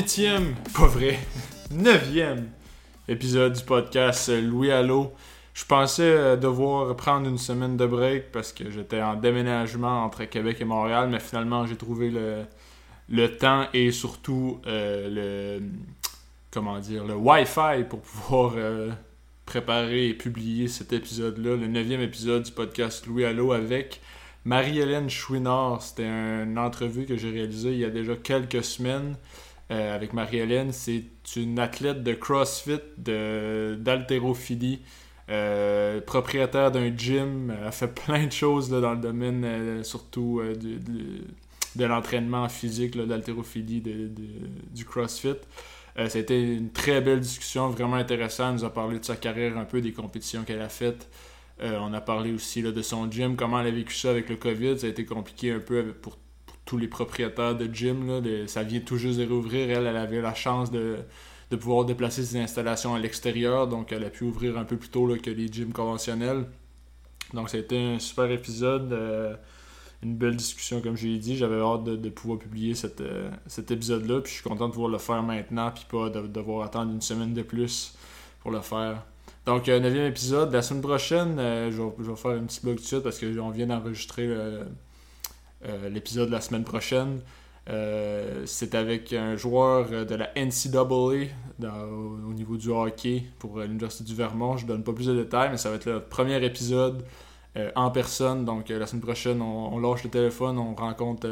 huitième, pas vrai, neuvième épisode du podcast Louis Allo. Je pensais euh, devoir prendre une semaine de break parce que j'étais en déménagement entre Québec et Montréal, mais finalement j'ai trouvé le, temps et surtout euh, le comment dire le Wi-Fi pour pouvoir euh, préparer et publier cet épisode-là, le neuvième épisode du podcast Louis Allo avec Marie-Hélène Chouinard. C'était une entrevue que j'ai réalisée il y a déjà quelques semaines. Euh, avec Marie-Hélène. C'est une athlète de CrossFit, d'haltérophilie, euh, propriétaire d'un gym. Elle fait plein de choses dans le domaine, euh, surtout de, l'entraînement physique, d'haltérophilie, du CrossFit. été une très belle discussion, vraiment intéressante. Elle nous a parlé de sa carrière, un peu des compétitions qu'elle a faites. on a parlé aussi de son gym, comment elle a vécu ça avec le COVID. Ça a été compliqué un peu pour tous les propriétaires de gym. Ça vient tout juste de rouvrir. Elle, elle avait la chance de, pouvoir déplacer ses installations à l'extérieur, donc elle a pu ouvrir un peu plus tôt que les gyms conventionnels. Donc été un super épisode, euh, une belle discussion comme je l'ai dit. J'avais hâte de, pouvoir publier euh, cet épisode-là, puis je suis content de pouvoir le faire maintenant, puis pas de, devoir attendre une semaine de plus pour le faire. Donc, 9 euh, épisode. La semaine prochaine, je, vais, faire un petit blog tout de suite parce qu'on vient d'enregistrer euh, l'épisode de la semaine prochaine. Euh, c'est avec un joueur de la NCAA au niveau du hockey pour l'Université du Vermont. Je ne donne pas plus de détails, mais ça va être le premier épisode euh, en personne. Donc la semaine prochaine, on, lâche le téléphone, on rencontre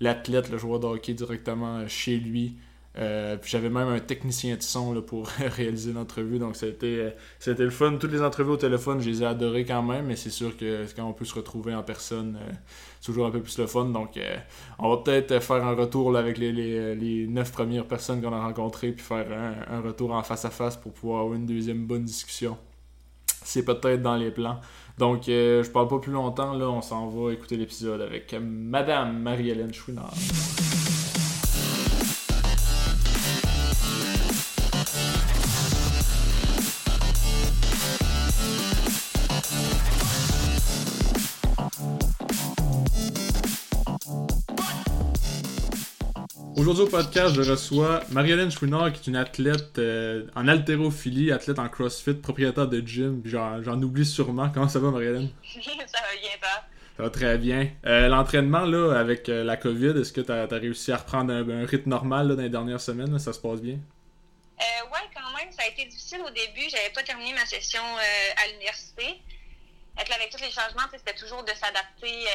l'athlète, le joueur de hockey directement chez lui. Euh, puis j'avais même un technicien de son pour réaliser l'entrevue, donc c'était c'était le fun. Toutes les entrevues au téléphone, je les ai adorées quand même, mais c'est sûr que quand on peut se retrouver en personne, euh, c'est toujours un peu plus le fun. Donc euh, on va peut-être faire un retour avec les, neuf premières personnes qu'on a rencontrées, puis faire un, un, retour en face à face pour pouvoir avoir une deuxième bonne discussion. C'est peut-être dans les plans. Donc je parle pas plus longtemps, là, on s'en va écouter l'épisode avec Madame Marie-Hélène Chouinard. Aujourd'hui au podcast, je reçois Marie-Hélène qui est une athlète euh, en haltérophilie, athlète en crossfit, propriétaire de gym. J'en oublie sûrement. Comment ça va, Marie-Hélène? ça va très bien. Euh, l'entraînement, là, avec euh, la COVID, est-ce que tu as, réussi à reprendre un, rythme normal dans les dernières semaines? ça se passe bien? ouais, quand même. Ça a été difficile au début. J'avais pas terminé ma session à l'université. Avec tous les changements, c'était toujours de s'adapter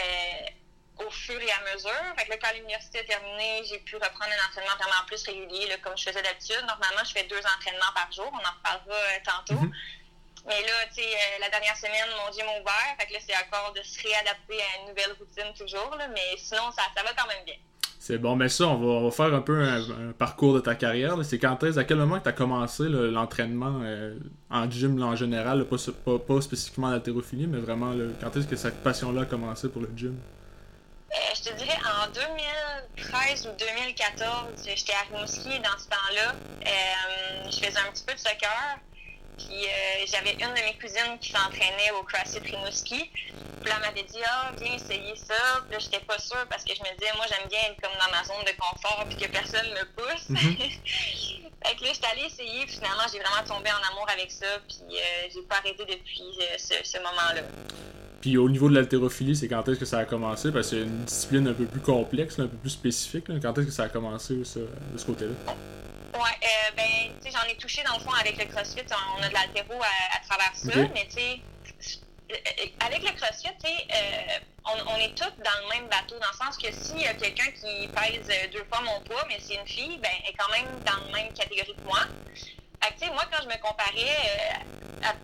au fur et à mesure. Fait que là, quand l'université est terminée, j'ai pu reprendre un entraînement vraiment plus régulier, là, comme je faisais d'habitude. Normalement, je fais deux entraînements par jour. On en reparlera euh, tantôt. Mhm. Mais là, tu sais, euh, la dernière semaine, mon gym m'a ouvert. Fait que là, c'est encore de se réadapter à une nouvelle routine toujours. Là, mais sinon, ça, ça va quand même bien. C'est bon, mais ça, on va, on va faire un peu un, parcours de ta carrière. C'est quand est-ce, à quel moment que tu as commencé l'entraînement euh, en gym en général, pas, pas, pas, spécifiquement l'haltérophilie, mais vraiment, quand est-ce que cette passion-là a commencé pour le gym? Euh, je te dirais en 2013 ou 2014, j'étais à Rimouski dans ce temps-là. Euh, je faisais un petit peu de soccer. Puis euh, j'avais une de mes cousines qui s'entraînait au CrossFit Rimouski. Puis là, elle m'avait dit Ah, viens essayer ça. Puis là, j'étais pas sûre parce que je me disais, moi, j'aime bien être comme dans ma zone de confort puis que personne me pousse. Mm-hmm. fait que là, j'étais allée essayer. Puis finalement, j'ai vraiment tombé en amour avec ça. Puis j'ai pas arrêté depuis ce moment-là. Puis au niveau de l'haltérophilie, c'est quand est-ce que ça a commencé? Parce que c'est une discipline un peu plus complexe, un peu plus spécifique. Quand est-ce que ça a commencé de ce côté-là? Ouais, euh, ben, tu sais, j'en ai touché dans le fond avec le CrossFit. On a de l'haltéro à, travers ça, mais tu sais, avec le CrossFit, tu sais, euh, on, est tous dans le même bateau, dans le sens que s'il y a quelqu'un qui pèse deux fois mon poids, mais c'est une fille, ben, elle est quand même dans la même catégorie que moi. Fait que, moi, quand je me comparais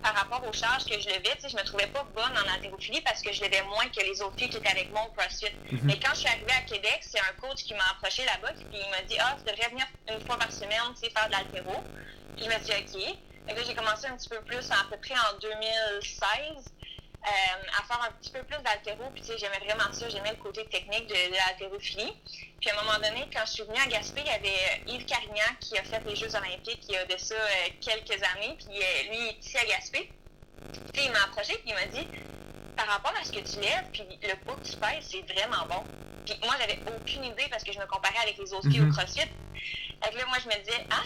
par rapport aux charges que je levais, je me trouvais pas bonne en haltérophilie parce que je levais moins que les autres filles qui étaient avec moi au CrossFit. Mhm. Mais quand je suis arrivée à Québec, c'est un coach qui m'a approché là-bas et il m'a dit Ah, tu devrais venir une fois par semaine faire de l'haltéro. Puis je me suis dit OK. J'ai commencé un petit peu plus à, peu près en 2016. Euh, à faire un petit peu plus d'haltéro. Puis, tu sais, j'aimais vraiment ça. J'aimais le côté technique de, de l'haltérophilie. Puis, à un moment donné, quand je suis venue à Gaspé, il y avait Yves Carignan qui a fait les Jeux olympiques il y a de ça euh, quelques années. Puis, euh, lui, il est ici à Gaspé. Puis, il m'a approché puis il m'a dit par rapport à ce que tu lèves, puis le poids que tu pèses, c'est vraiment bon. Puis moi, j'avais aucune idée parce que je me comparais avec les autres filles au Mhm. CrossFit. Fait que là, moi, je me disais, ah,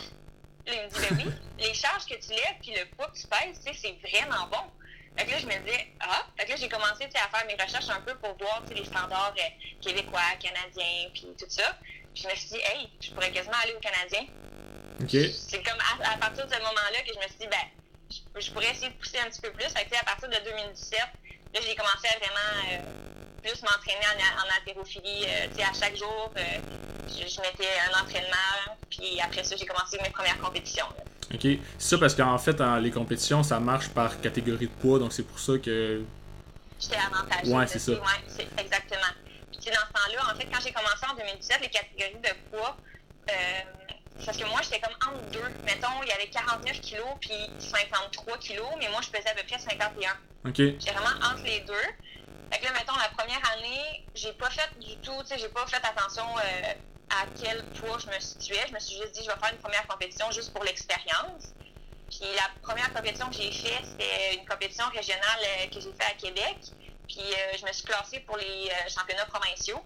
là, il me dit, ben oui, les charges que tu lèves puis le poids que tu pèses, tu sais, c'est vraiment bon. Fait que là, je me disais, ah, fait que là, j'ai commencé à faire mes recherches un peu pour voir les standards euh, québécois, canadiens, puis tout ça. Puis je me suis dit, hey, je pourrais quasiment aller au Canadien. C'est comme à, à partir de ce moment-là que je me suis dit, ben, je, je pourrais essayer de pousser un petit peu plus. Fait que, à partir de 2017, là, j'ai commencé à vraiment euh, plus m'entraîner en, en haltérophilie. euh, tu sais, à chaque jour, je, je mettais un entraînement. Puis après ça, j'ai commencé mes premières compétitions. là. OK? C'est ça parce qu'en fait, en- les compétitions, ça marche par catégorie de poids, donc c'est pour ça que. J'étais avantagée. Ouais, c'est ça. Ouais, c'est exactement. Puis tu sais, dans ce temps-là, en fait, quand j'ai commencé en 2017, les catégories de poids, euh, parce que moi, j'étais comme entre deux. Mettons, il y avait 49 kilos puis 53 kilos, mais moi, je pesais à peu près 51. OK. J'étais vraiment entre les deux. Fait que là, mettons, la première année, j'ai pas fait du tout, tu sais, j'ai pas fait attention euh, à quel poids je me situais. Je me suis juste dit, je vais faire une première compétition juste pour l'expérience. Puis la première compétition que j'ai faite, c'était une compétition régionale euh, que j'ai faite à Québec. Puis euh, je me suis classée pour les euh, championnats provinciaux.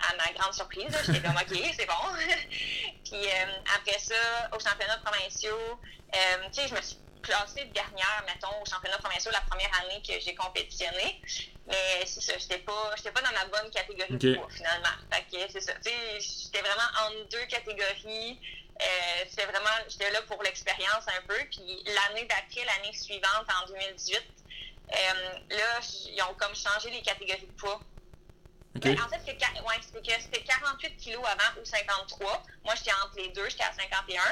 À ma grande surprise, j'étais comme OK, c'est bon. Puis après ça, aux championnats provinciaux, tu sais, je me suis classée dernière, mettons, aux championnats provinciaux la première année que j'ai compétitionné. Mais c'est ça, j'étais pas, j'étais pas dans ma bonne catégorie de poids, finalement. Fait que c'est ça, tu sais, j'étais vraiment entre deux catégories. Euh, c'était vraiment, j'étais là pour l'expérience un peu. Puis l'année d'après, l'année suivante, en 2018, euh, là, ils ont comme changé les catégories de poids. OK. Ben, en fait, ouais, c'était c'était 48 kilos avant ou 53. Moi, j'étais entre les deux, j'étais à 51.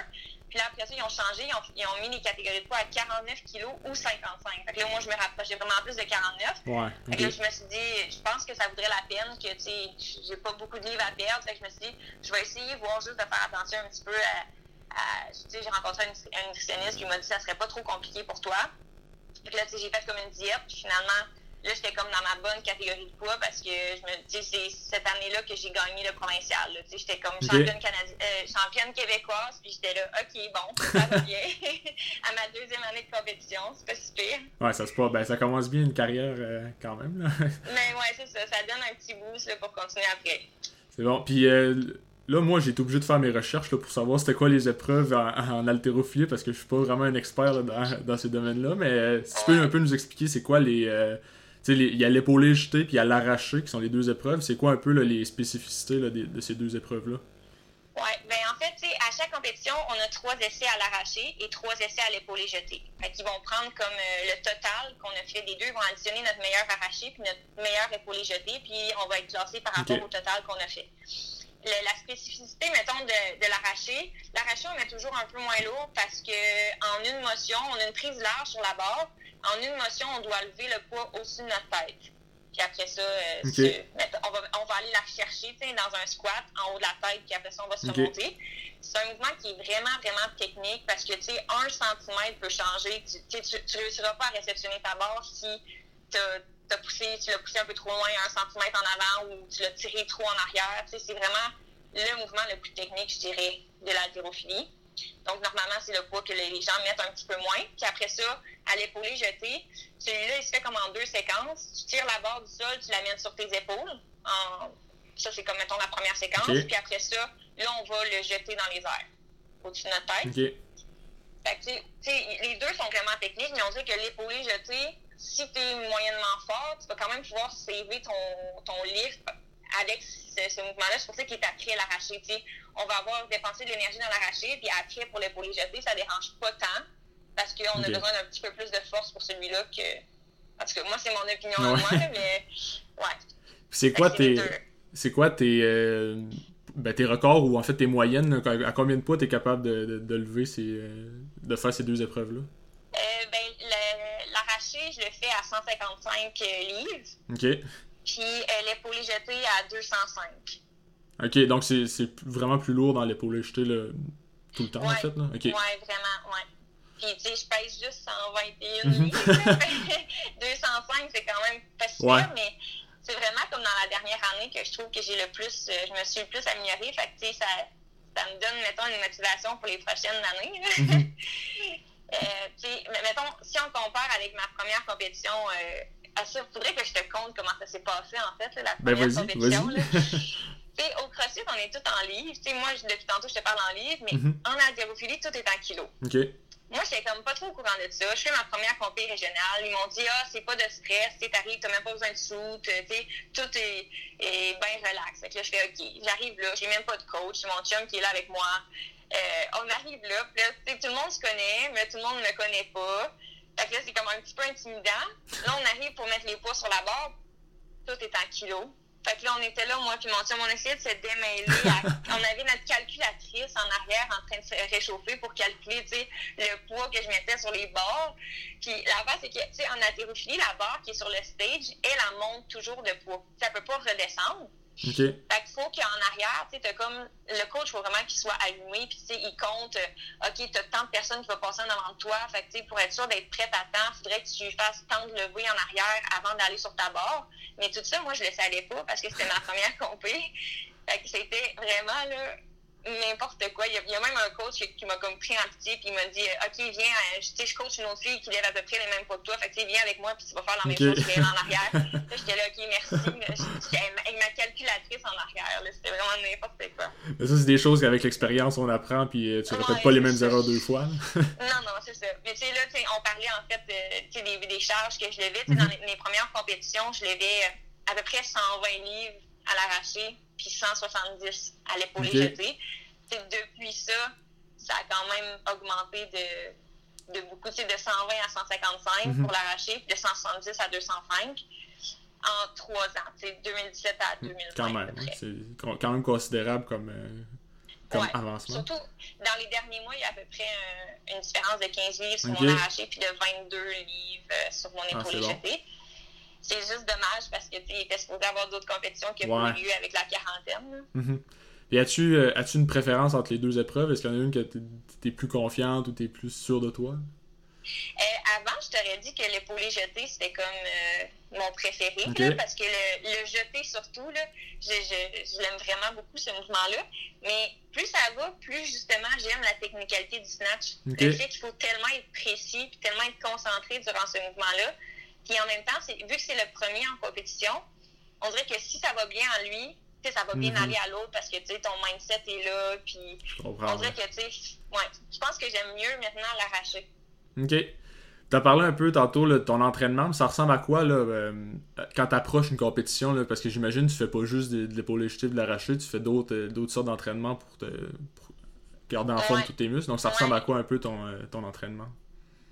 Puis là, après ça, ils ont changé, ils ont, ils ont mis les catégories de poids à 49 kilos ou 55. Fait que là, moi, je me rapprochais vraiment plus de 49. Ouais. Fait que là, je me suis dit, je pense que ça vaudrait la peine que, tu sais, j'ai pas beaucoup de livres à perdre. Fait que je me suis dit, je vais essayer, voir juste de faire attention un petit peu à. à- tu sais, j'ai rencontré un, nutri- un nutritionniste qui m'a dit que ça serait pas trop compliqué pour toi. Fait que là, tu sais, j'ai fait comme une diète. Puis finalement, là, j'étais comme dans ma bonne catégorie de poids parce que je me sais, c'est cette année-là que j'ai gagné le provincial. j'étais comme championne, canadi- euh, championne québécoise. Puis j'étais là, OK, bon, ça va bien. à ma deuxième année de compétition, c'est pas si pire. Ouais, ça se passe. Ben, ça commence bien une carrière euh, quand même, là. Mais ouais, c'est ça. Ça donne un petit boost là, pour continuer après. C'est bon. Puis euh, là, moi, j'ai été obligé de faire mes recherches là, pour savoir c'était quoi les épreuves en, en haltérophilie parce que je suis pas vraiment un expert là, dans, dans ces domaines-là. Mais euh, si tu peux un peu nous expliquer c'est quoi euh, les- il y a l'épaulé jeté puis il y a l'arraché qui sont les deux épreuves. C'est quoi un peu là, les spécificités là, de, ces deux épreuves-là? Oui, ben en fait, à chaque compétition, on a trois essais à l'arraché et trois essais à l'épaulé jeté. Fait qu'ils vont prendre comme euh, le total qu'on a fait des deux, ils vont additionner notre meilleur arraché puis notre meilleur épaulé jeté, puis on va être classé par rapport au total qu'on a fait. Le- la spécificité, mettons, de, de l'arraché, l'arraché, on met toujours un peu moins lourd parce que en une motion, on a une prise large sur la barre. En une motion, on doit lever le poids au-dessus de notre tête. Puis après ça, euh, on, va, on va aller la chercher dans un squat en haut de la tête, puis après ça, on va se remonter. C'est un mouvement qui est vraiment, vraiment technique parce que, un centimètre peut changer. Tu tu réussiras pas à réceptionner ta barre si poussé, tu l'as poussé un peu trop loin, un centimètre en avant ou tu l'as tiré trop en arrière. C'est vraiment le mouvement le plus technique, je dirais, de l'haltérophilie. Donc, normalement, c'est le poids que les gens mettent un petit peu moins. Puis après ça, à l'épaulé jeté, celui-là, il se fait comme en deux séquences. Tu tires la barre du sol, tu la mets sur tes épaules. En- Ça, c'est comme, mettons, la première séquence. Puis après ça, là, on va le jeter dans les airs, au-dessus de notre tête. Fait que, les deux sont vraiment techniques, mais on dit que l'épaulé jeté, si tu es moyennement fort, tu vas quand même pouvoir sauver ton, ton lift avec ce, ce mouvement-là. C'est pour ça qu'il est après l'arraché. tu. On va avoir dépensé de l'énergie dans l'arraché, puis après, pour l'épaulé jeté, ça dérange pas tant, parce qu'on a besoin d'un petit peu plus de force pour celui-là que. En tout cas, moi, c'est mon opinion à moi, mais ouais. C'est quoi tes. C'est quoi tes. euh, ben, tes records ou en fait tes moyennes, à combien de poids t'es capable de, de, de lever ces, euh, de faire ces deux épreuves-là? Euh, ben, le- l'arraché, je le fais à 155 livres, Ok. Puis euh, l'épaulé jeté à 205. Ok, donc c'est c'est vraiment plus lourd dans l'épaule jeté là, tout le temps en fait. Là? Ok. Ouais, vraiment, ouais. Puis, tu sais, je pèse juste 121 Mhm. livres. là. 205, c'est quand même pas Ouais. pire, mais c'est vraiment comme dans la dernière année que je trouve que j'ai le plus, euh, je me suis le plus améliorée. Fait que, tu sais, ça, ça me donne, mettons, une motivation pour les prochaines années. là. Mhm. Euh, tu sais, mais mettons, si on compare avec ma première compétition euh, à ça, faudrait que je te compte comment ça s'est passé, en fait, là, la Ben, première compétition. au CrossFit, on est tout en sais, moi, depuis tantôt, je te parle en livres, mais Mhm. en haltérophilie, tout est en kilos. OK. Moi, j'étais comme pas trop au courant de ça. Je fais ma première compé régionale. Ils m'ont dit, ah, c'est pas de stress, t'arrives, t'as même pas besoin de sais, tout est, est bien relax. Fait que là, je fais, OK, j'arrive là, j'ai même pas de coach, c'est mon chum qui est là avec moi. Euh, on arrive là, puis là, tu sais, tout le monde se connaît, mais tout le monde ne me connaît pas. Fait que là, c'est comme un petit peu intimidant. Là, on arrive pour mettre les poids sur la barre, tout est en kilos. Fait que là, on était là, moi puis mon chum, on essayait de se démêler. à- on avait notre calculatrice en arrière en train de se réchauffer pour calculer, tu sais, le poids que je mettais sur les barres. Puis la base, c'est que, tu sais, en haltérophilie, la barre qui est sur le stage, elle, elle monte toujours de poids. Ça peut pas redescendre. OK. Fait qu'il faut qu'en arrière, tu sais, comme le coach, faut vraiment qu'il soit allumé, puis tu sais, il compte, euh, OK, t'as tant de personnes qui vont passer en avant de toi. Fait que, tu sais, pour être sûr d'être prête à temps, faudrait que tu fasses tant de levées en arrière avant d'aller sur ta barre. Mais tout ça, moi, je le savais pas parce que c'était ma première compé. Fait que c'était vraiment, là, n'importe quoi. Il y, a, il y a même un coach qui, m'a comme pris en pitié, puis il m'a dit, OK, viens, euh, je- tu sais, je coach une autre fille qui lève à peu près les mêmes poids que toi. Fait que, viens avec moi, puis tu vas faire la même Ok. chose que en arrière. Là, j'étais là, OK, merci. J'étais avec ma calculatrice en arrière. C'était vraiment n'importe quoi. Mais ça, c'est des choses qu'avec l'expérience, on apprend, puis euh, tu Ouais, répètes pas les mêmes erreurs deux fois. Non, non, c'est ça. Mais tu sais, là, on parlait en fait euh, des, des charges que je levais. Dans les, mes premières compétitions, je levais euh, à peu près 120 livres à l'arraché, puis 170 à l'épaule Ok. jetée. Tu sais, depuis ça, ça a quand même augmenté de, de beaucoup, de 120 à 155 Mhm. pour l'arraché, puis de 170 à 205 en trois ans, tu sais, 2017 à 2020. Quand même. hein, C'est quand même considérable comme, euh, comme Ouais. avancement. Surtout, dans les derniers mois, il y a à peu près un- une différence de 15 livres sur mon arraché puis de 22 livres euh, sur mon Ah, épaule c'est bon. C'est juste dommage parce que tu était supposé avoir d'autres compétitions qui ont eu lieu avec la quarantaine. Mhm. Et as-tu euh, as-tu une préférence entre les deux épreuves? Est-ce qu'il y en a une que t'es t'es plus confiante ou t'es plus sûre de toi? Euh, avant, je t'aurais dit que l'épaulé jeté, c'était comme euh, mon préféré, là, parce que le, le jeté surtout, là, je, je, je l'aime vraiment beaucoup, ce mouvement-là. Mais plus ça va, plus justement j'aime la technicalité du snatch. Ok. Le fait qu'il faut tellement être précis, puis tellement être concentré durant ce mouvement-là. Puis en même temps, vu que c'est le premier en compétition, on dirait que si ça va bien en lui, tu ça va bien Mhm. aller à l'autre parce que tu sais, ton mindset est là, puis on dirait que, tu sais, ouais, je pense que j'aime mieux maintenant l'arracher. Ok. T'as parlé un peu tantôt de ton entraînement, mais ça ressemble à quoi là, euh, quand t'approches une compétition? Là, parce que j'imagine que tu fais pas juste de, de l'épaule jetée, de l'arracher, tu fais d'autres euh, sortes d'entraînements pour te pour garder en forme Ouais. tous tes muscles. Donc ça Ouais. ressemble à quoi un peu ton, euh, ton entraînement?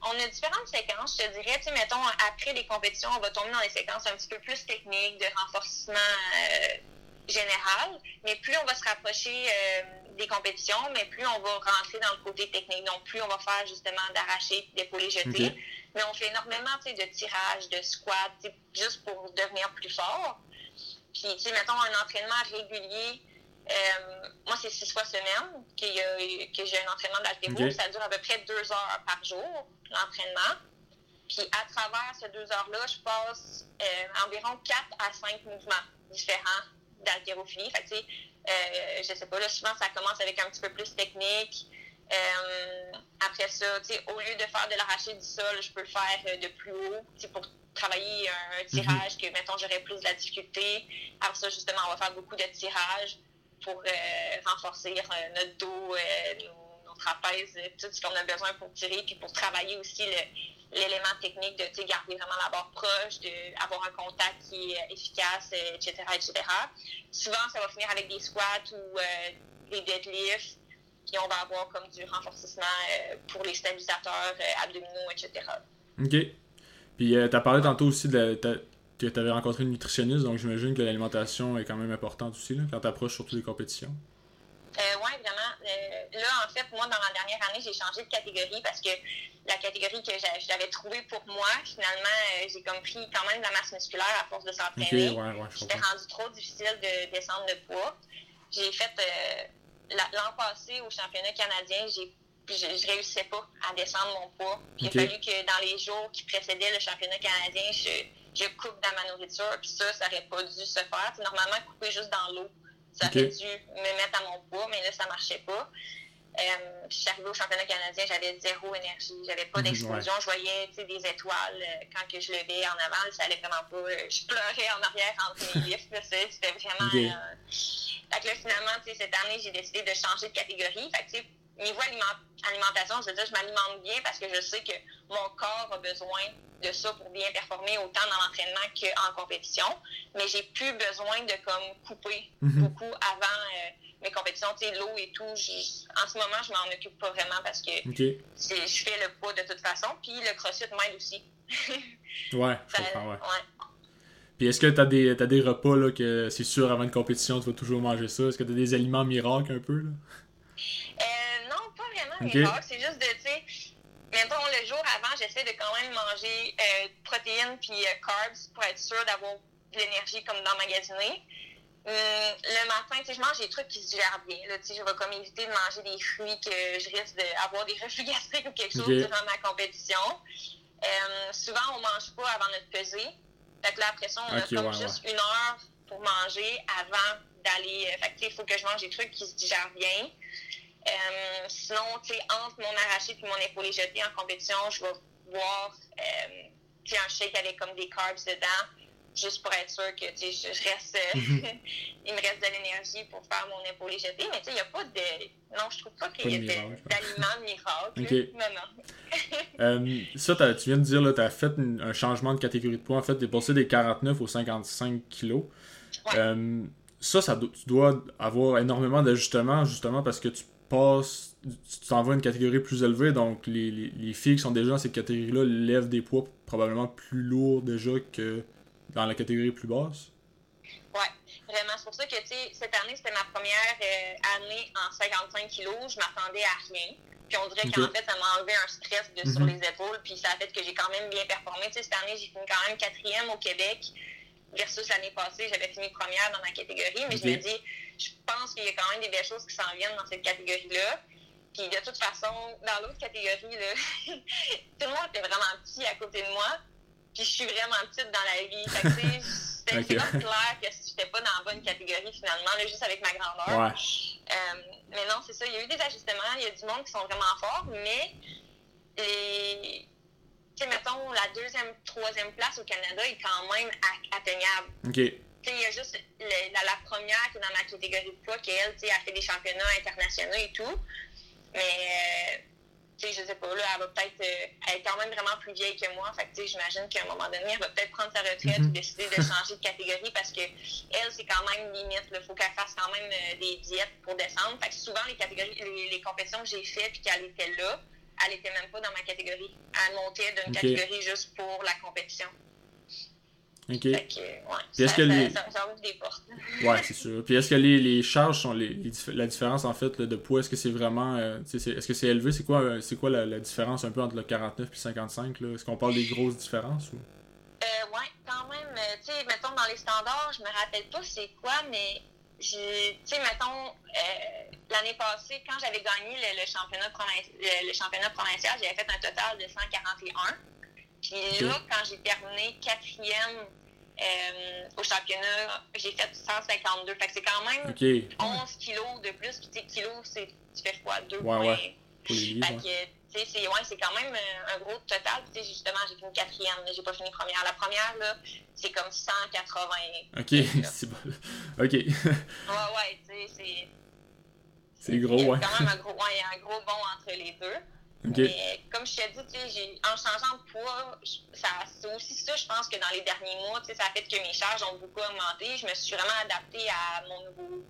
On a différentes séquences, je te dirais. Tu sais, mettons, après les compétitions, on va tomber dans des séquences un petit peu plus techniques, de renforcement euh, général. Mais plus on va se rapprocher euh, des compétitions, mais plus on va rentrer dans le côté technique. Donc, plus on va faire justement d'arracher, d'épaulé jeté. Ok. Mais on fait énormément tu sais, de tirage, de squat, tu sais, juste pour devenir plus fort. Puis, tu sais, mettons, un entraînement régulier. Euh, moi, c'est six fois semaine que j'ai un entraînement d'haltéro. Ok. Ça dure à peu près deux heures par jour, l'entraînement. Puis à travers ces deux heures-là, je passe euh, environ quatre à cinq mouvements différents d'haltérophilie. Fait que, tu sais, euh, je sais pas, là, souvent ça commence avec un petit peu plus technique. Après ça, tu sais, au lieu de faire de l'arraché du sol, je peux le faire de plus haut, pour travailler un tirage que, mettons, j'aurais plus de la difficulté. Après ça, justement, on va faire beaucoup de tirages pour euh, renforcer euh, notre dos, euh, nos, nos trapèzes, tout ce qu'on a besoin pour tirer, puis pour travailler aussi l'élément technique de tu garder vraiment la barre proche, d'avoir un contact qui est efficace, etc., etc. Souvent, ça va finir avec des squats ou des deadlifts, puis on va avoir comme du renforcement pour les stabilisateurs abdominaux, etc. Ok. Puis euh, t'as parlé tantôt aussi de que t'avais rencontré une nutritionniste, donc j'imagine que l'alimentation est quand même importante aussi là, quand t'approches surtout les compétitions. Euh, oui, vraiment. Euh, là, en fait, moi, dans la dernière année, j'ai changé de catégorie parce que la catégorie que j'a- j'avais trouvée pour moi, finalement, euh, j'ai comme pris quand même de la masse musculaire à force de s'entraîner. ouais, ouais, C'était comprends. rendu trop difficile de descendre de poids. J'ai fait la- l'an passé au championnat canadien, j'ai je, réussissais pas à descendre mon poids. Puis. Il a fallu que dans les jours qui précédaient le championnat canadien, je, je coupe dans ma nourriture. Puis ça, ça aurait pas dû se faire. Normalement couper juste dans l'eau. Ça aurait dû me mettre à mon poids, mais là, ça marchait pas. Euh, je suis arrivée au championnat canadien, j'avais zéro énergie, j'avais pas d'explosion. Je voyais des étoiles euh, quand que je levais en avant, ça allait vraiment pas. Euh, je pleurais en arrière entre mes lifts. C'était vraiment. Okay. fait que là, finalement, cette année, j'ai décidé de changer de catégorie. Fait que, niveau alimentation, je veux dire, je m'alimente bien parce que je sais que mon corps a besoin de ça pour bien performer autant dans l'entraînement qu'en compétition. Mais j'ai plus besoin de comme couper mhm. beaucoup avant euh, mes compétitions, tu sais, l'eau et tout. En ce moment, je m'en occupe pas vraiment parce que je fais le poids de toute façon. Puis le crossfit m'aide aussi. ouais, je comprends, ouais. Puis est-ce que tu as des, as des repas là, que c'est sûr avant une compétition, tu vas toujours manger ça? Est-ce que tu as des aliments miracles un peu? Là? C'est juste de, tu sais, mettons, le jour avant, j'essaie de quand même manger euh, protéines puis euh, carbs pour être sûr d'avoir de l'énergie comme d'emmagasiner. Hum, le matin, tu sais, je mange des trucs qui se digèrent bien. Là, tu sais, je vais comme éviter de manger des fruits que je risque d'avoir des reflux gastriques ou quelque chose durant ma compétition. Euh, souvent, on mange pas avant notre pesée. Fait que là, après ça, on a comme juste une heure pour manger avant d'aller. Euh, fait que, il faut que je mange des trucs qui se digèrent bien. Euh, sinon, tu sais, entre mon arraché et mon épaulé jeté en compétition, je vais boire euh, un shake avec comme des carbs dedans, juste pour être sûr que je, je reste, mhm. il me reste de l'énergie pour faire mon épaulé jeté. Mais tu sais, il n'y a pas de. Non, je trouve pas qu'il y ait d'aliments miracles. Non, non. euh, ça, tu viens de dire, tu as fait un changement de catégorie de poids. En fait, tu es passé des 49 aux 55 kilos. Ouais. Euh, ça, ça, tu dois avoir énormément d'ajustements, justement, parce que tu passes, tu t'en vas à une catégorie plus élevée, donc les, les, les, filles qui sont déjà dans cette catégorie-là lèvent des poids probablement plus lourds déjà que dans la catégorie plus basse. Ouais, vraiment. C'est pour ça que, tu sais, cette année, c'était ma première euh, année en 55 kilos. Je m'attendais à rien. Puis on dirait qu'en fait, ça m'a enlevé un stress de, sur mhm. les épaules. Puis ça a fait que j'ai quand même bien performé. Tu sais, cette année, j'ai fini quand même quatrième au Québec versus l'année passée, j'avais fini première dans ma catégorie, mais je me dis, je pense qu'il y a quand même des belles choses qui s'en viennent dans cette catégorie-là. Puis de toute façon, dans l'autre catégorie, là, tout le monde était vraiment petit à côté de moi. Puis je suis vraiment petite dans la vie. C'était okay. pas clair que je n'étais pas dans la bonne catégorie finalement, là, juste avec ma grandeur. Euh, mais non, c'est ça. Il y a eu des ajustements. Il y a du monde qui sont vraiment forts, mais les sais, mettons, la deuxième, troisième place au Canada est quand même atteignable. OK. Il y a juste la, première qui est dans ma catégorie de poids, qui elle, a fait des championnats internationaux et tout. Mais, euh, je sais pas, là, elle va peut-être, euh, elle est quand même vraiment plus vieille que moi. Fait que, j'imagine qu'à un moment donné, elle va peut-être prendre sa retraite ou mhm. décider de changer de catégorie parce que elle, c'est quand même limite. Il faut qu'elle fasse quand même euh, des diètes pour descendre. Fait que souvent, les catégories, les, les compétitions que j'ai faites puis qu'elle était là, elle n'était même pas dans ma catégorie. Elle montait d'une catégorie juste pour la compétition. OK. Fait que, ouais, ça, ça, les... ça, ouvre des portes. ouais, c'est sûr. Puis est-ce que les, les charges sont les, la différence en fait de poids, est-ce que c'est vraiment euh, est-ce que c'est élevé? C'est quoi, euh, c'est quoi la, la, différence un peu entre le 49 et le 55? Là? Est-ce qu'on parle des grosses différences ou? Euh, ouais, quand même. Euh, tu sais, mettons dans les standards, je me rappelle pas c'est quoi, mais tu sais, mettons, euh, l'année passée, quand j'avais gagné le, championnat le, championnat provincial, j'avais fait un total de 141. Puis là, quand j'ai terminé quatrième euh, au championnat, j'ai fait 152. Fait que c'est quand même 11 kilos de plus. Puis, tu sais, kilos, tu fais fois 2 ouais, ouais. fait que, c'est ouais, c'est quand même euh, un gros total. sais justement, j'ai fini quatrième, j'ai pas fini première. La première, là, c'est comme 180. Ok, c'est bon. Ok. ouais, ouais, tu sais, c'est. C'est gros, ouais. quand même un gros, ouais, un gros bond entre les deux. Mais comme je t'ai dit, en changeant de poids, c'est aussi ça, je pense que dans les derniers mois, ça a fait que mes charges ont beaucoup augmenté. Je me suis vraiment adaptée à mon nouveau,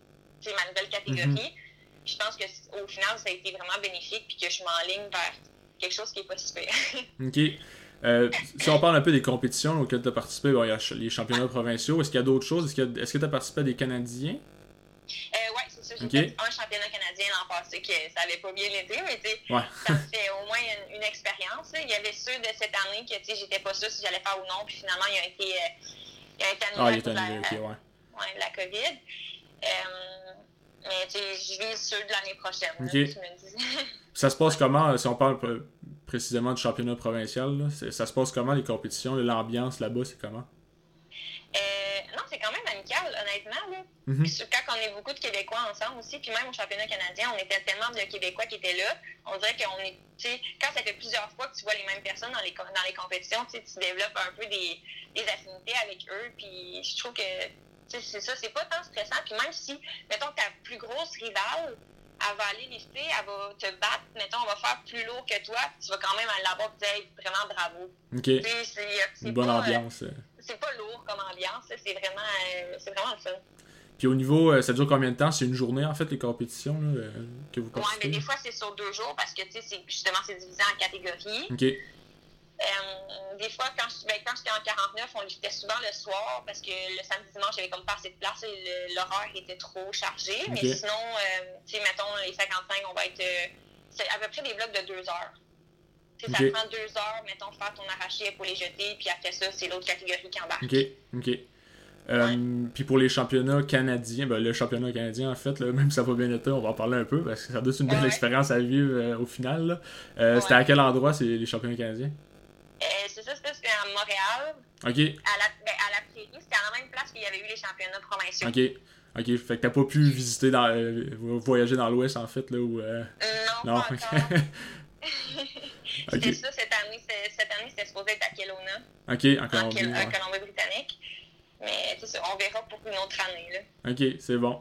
ma nouvelle catégorie. Mm-hmm je pense qu'au final, ça a été vraiment bénéfique puis que je m'enligne vers quelque chose qui est pas super. OK. Euh, si on parle un peu des compétitions auxquelles tu as participé, bon, il y a les championnats provinciaux. Est-ce qu'il y a d'autres choses? Est-ce que tu as participé à des Canadiens? Euh, fait un championnat canadien l'an passé que ça n'avait pas bien été, mais ouais. ça fait au moins une, expérience. Il y avait ceux de cette année que j'étais pas sûre si j'allais faire ou non, puis finalement, il a été, euh, il a été annulé annulé, la, ouais. la COVID. Euh, mais je vis ceux de l'année prochaine. ça se passe comment, si on parle précisément du championnat provincial, là, ça se passe comment les compétitions, l'ambiance là-bas, c'est comment? Euh, non, c'est quand même amical, honnêtement. Là. Mhm. Puis quand on est beaucoup de Québécois ensemble aussi, puis même au championnat canadien, on était tellement de Québécois qui étaient là. On dirait qu'on est, tu sais, quand ça fait plusieurs fois que tu vois les mêmes personnes dans les, dans les compétitions, tu développes un peu des, des affinités avec eux. Puis je trouve que, c'est ça, c'est pas tant stressant. Puis même si, mettons, ta plus grosse rivale, elle va aller lister, elle va te battre, mettons, on va faire plus lourd que toi, tu vas quand même aller là-bas et dire, Hey, vraiment bravo. Ok. C'est- Une bonne euh, ambiance. euh. C'est pas lourd comme ambiance, c'est vraiment, euh, c'est vraiment le fun. Puis au niveau, euh, ça dure combien de temps? C'est une journée en fait les compétitions là, euh, que vous Ouais, mais participez? des fois, c'est sur deux jours parce que, tu sais, justement, c'est divisé en catégories. Ok. Euh, des fois, quand je- ben, quand j'étais en 49, on luttait souvent le soir parce que le samedi dimanche, j'avais comme pas assez de place et le- l'horaire était trop chargé. Mais sinon, tu sais, mettons, les 55, on va être. euh, c'est à peu près des blocs de deux heures. Tu sais, Ok. Ça prend deux heures, mettons, faire ton arraché pour les jeter, puis après ça, c'est l'autre catégorie qui embarque. Ok. Ok. Euh, Puis pour les championnats canadiens, ben, le championnat canadien en fait, là, même si ça va bien été, on va en parler un peu parce que ça doit être une belle Ouais. expérience à vivre euh, au final. Euh, Ouais. C'était à quel endroit c'est les championnats canadiens? C'est ça, c'était à Montréal, Ok. à la, ben, à la prairie. C'était à la même place qu'il y avait eu les championnats provinciaux. Ok. Ok. Fait que t'as pas pu visiter dans voyager dans l'Ouest en fait là où. euh, Non, Non. pas encore. C'était ok. ça cette année. c'est- Cette année, c'était supposé être à Kelowna, Ok. En ouais. Colombie-Britannique. Mais c'est ça, on verra pour une autre année. Là. Ok, c'est bon.